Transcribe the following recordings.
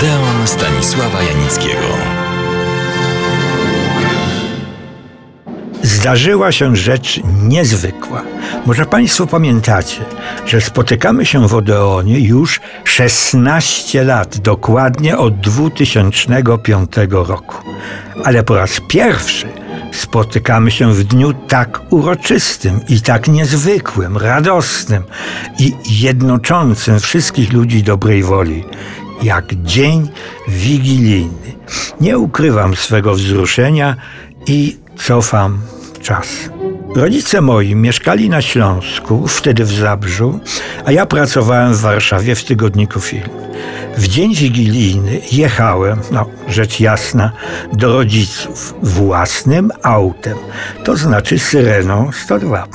Odeon Stanisława Janickiego. Zdarzyła się rzecz niezwykła. Może Państwo pamiętacie, że spotykamy się w Odeonie już 16 lat, dokładnie od 2005 roku. Ale po raz pierwszy spotykamy się w dniu tak uroczystym i tak niezwykłym, radosnym i jednoczącym wszystkich ludzi dobrej woli, jak dzień wigilijny. Nie ukrywam swego wzruszenia i cofam czas. Rodzice moi mieszkali na Śląsku, wtedy w Zabrzu, a ja pracowałem w Warszawie w tygodniku Film. W dzień wigilijny jechałem, no rzecz jasna, do rodziców własnym autem, to znaczy syreną 102.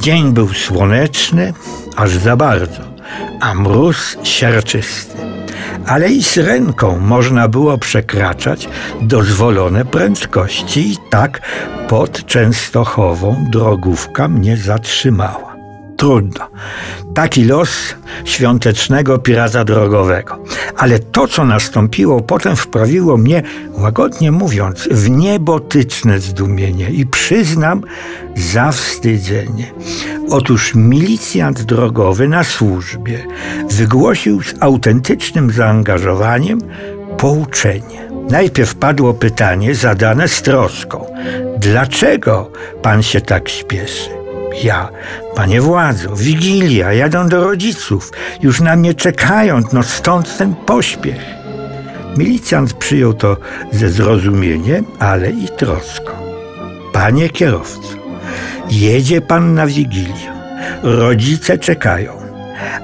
Dzień był słoneczny, aż za bardzo, a mróz siarczysty ale i z ręką można było przekraczać dozwolone prędkości i tak pod Częstochową drogówka mnie zatrzymała. Trudno. Taki los świątecznego pirata drogowego. Ale to, co nastąpiło potem, wprawiło mnie, łagodnie mówiąc, w niebotyczne zdumienie i przyznam zawstydzenie. Otóż milicjant drogowy na służbie wygłosił z autentycznym zaangażowaniem pouczenie. Najpierw padło pytanie zadane z troską: Dlaczego pan się tak śpieszy? Ja, panie władzo, wigilia, jadą do rodziców, już na mnie czekają, no stąd ten pośpiech. Milicjant przyjął to ze zrozumieniem, ale i troską. Panie kierowco, jedzie pan na wigilię, rodzice czekają.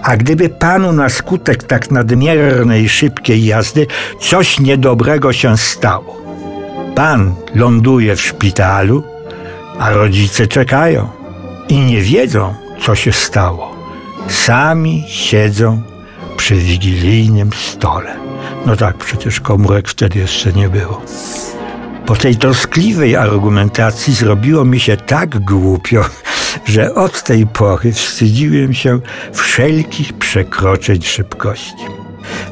A gdyby panu na skutek tak nadmiernej, szybkiej jazdy coś niedobrego się stało, pan ląduje w szpitalu, a rodzice czekają i nie wiedzą, co się stało. Sami siedzą przy wigilijnym stole. No tak, przecież komórek wtedy jeszcze nie było. Po tej troskliwej argumentacji zrobiło mi się tak głupio, że od tej pory wstydziłem się wszelkich przekroczeń szybkości.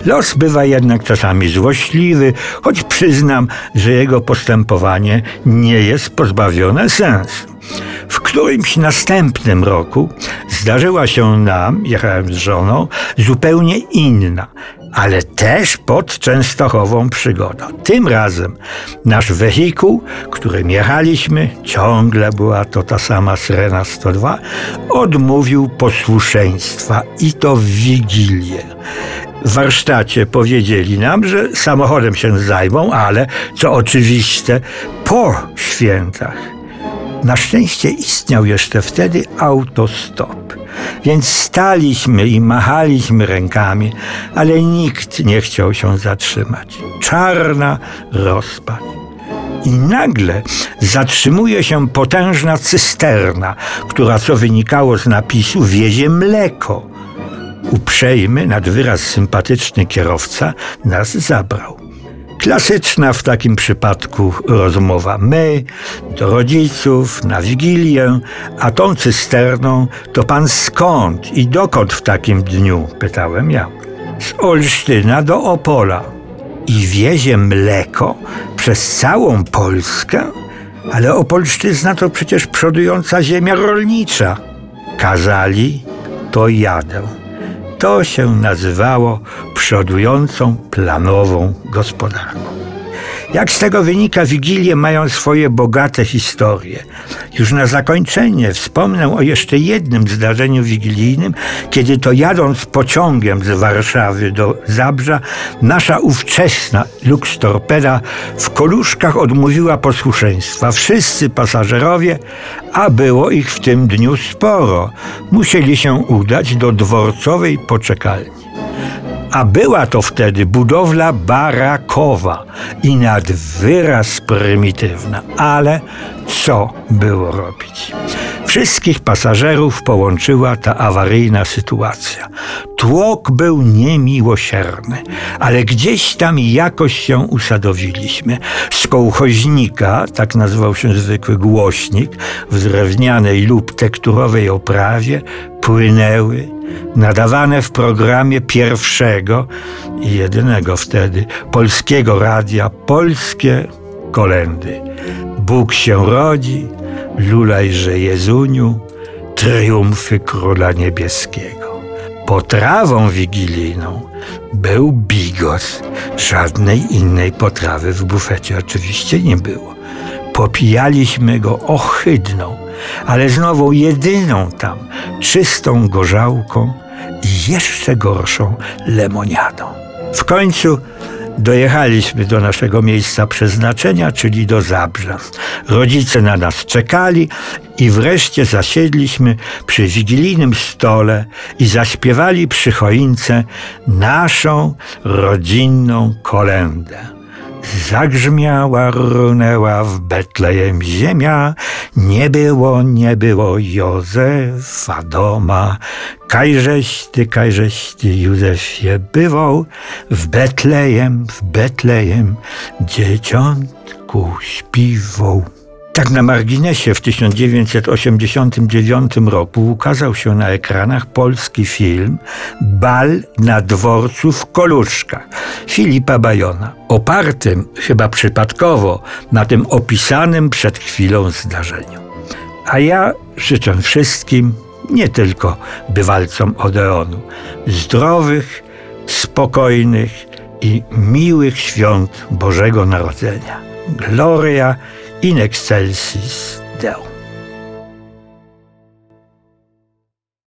Los bywa jednak czasami złośliwy, choć przyznam, że jego postępowanie nie jest pozbawione sensu. W którymś następnym roku zdarzyła się nam, jechałem z żoną, zupełnie inna, ale też pod Częstochową przygoda. Tym razem nasz wehikuł, którym jechaliśmy, ciągle była to ta sama Srena 102, odmówił posłuszeństwa i to w Wigilię. W warsztacie powiedzieli nam, że samochodem się zajmą, ale co oczywiste, po świętach. Na szczęście istniał jeszcze wtedy autostop, więc staliśmy i machaliśmy rękami, ale nikt nie chciał się zatrzymać. Czarna rozpacz. I nagle zatrzymuje się potężna cysterna, która, co wynikało z napisu, wiezie mleko. Uprzejmy, nad wyraz sympatyczny kierowca nas zabrał. Klasyczna w takim przypadku rozmowa. My do rodziców, na wigilię, a tą cysterną to pan skąd i dokąd w takim dniu? Pytałem ja. Z Olsztyna do Opola. I wiezie mleko przez całą Polskę? Ale Opolszczyzna to przecież przodująca ziemia rolnicza. Kazali, to jadę. To się nazywało przodującą planową gospodarką. Jak z tego wynika, Wigilie mają swoje bogate historie. Już na zakończenie wspomnę o jeszcze jednym zdarzeniu wigilijnym, kiedy to jadąc pociągiem z Warszawy do Zabrza, nasza ówczesna Lux Torpeda w koluszkach odmówiła posłuszeństwa. Wszyscy pasażerowie, a było ich w tym dniu sporo, musieli się udać do dworcowej poczekalni a była to wtedy budowla barakowa i nad wyraz prymitywna. Ale co było robić? Wszystkich pasażerów połączyła ta awaryjna sytuacja. Tłok był niemiłosierny, ale gdzieś tam jakoś się usadowiliśmy. Z kołchoźnika, tak nazywał się zwykły głośnik, w drewnianej lub tekturowej oprawie, płynęły nadawane w programie pierwszego i jedynego wtedy polskiego radia Polskie Kolendy. Bóg się rodzi, lulajże Jezuniu, triumfy Króla Niebieskiego. Potrawą wigilijną był bigos. Żadnej innej potrawy w bufecie oczywiście nie było. Popijaliśmy go ohydną, ale znowu jedyną tam, czystą gorzałką i jeszcze gorszą lemoniadą. W końcu dojechaliśmy do naszego miejsca przeznaczenia, czyli do Zabrza. Rodzice na nas czekali i wreszcie zasiedliśmy przy wigilijnym stole i zaśpiewali przy choince naszą rodzinną kolendę. Zagrzmiała, runęła w Betlejem ziemia, nie było, nie było Józefa doma. Kajżeś ty, kajżeś ty, Józefie bywał, w Betlejem, w Betlejem, dzieciątku śpiwał. Tak na marginesie w 1989 roku ukazał się na ekranach polski film Bal na dworcu w Koluszkach Filipa Bajona, opartym chyba przypadkowo na tym opisanym przed chwilą zdarzeniu. A ja życzę wszystkim, nie tylko bywalcom Odeonu, zdrowych, spokojnych i miłych świąt Bożego Narodzenia. Gloria in excelsis Deo.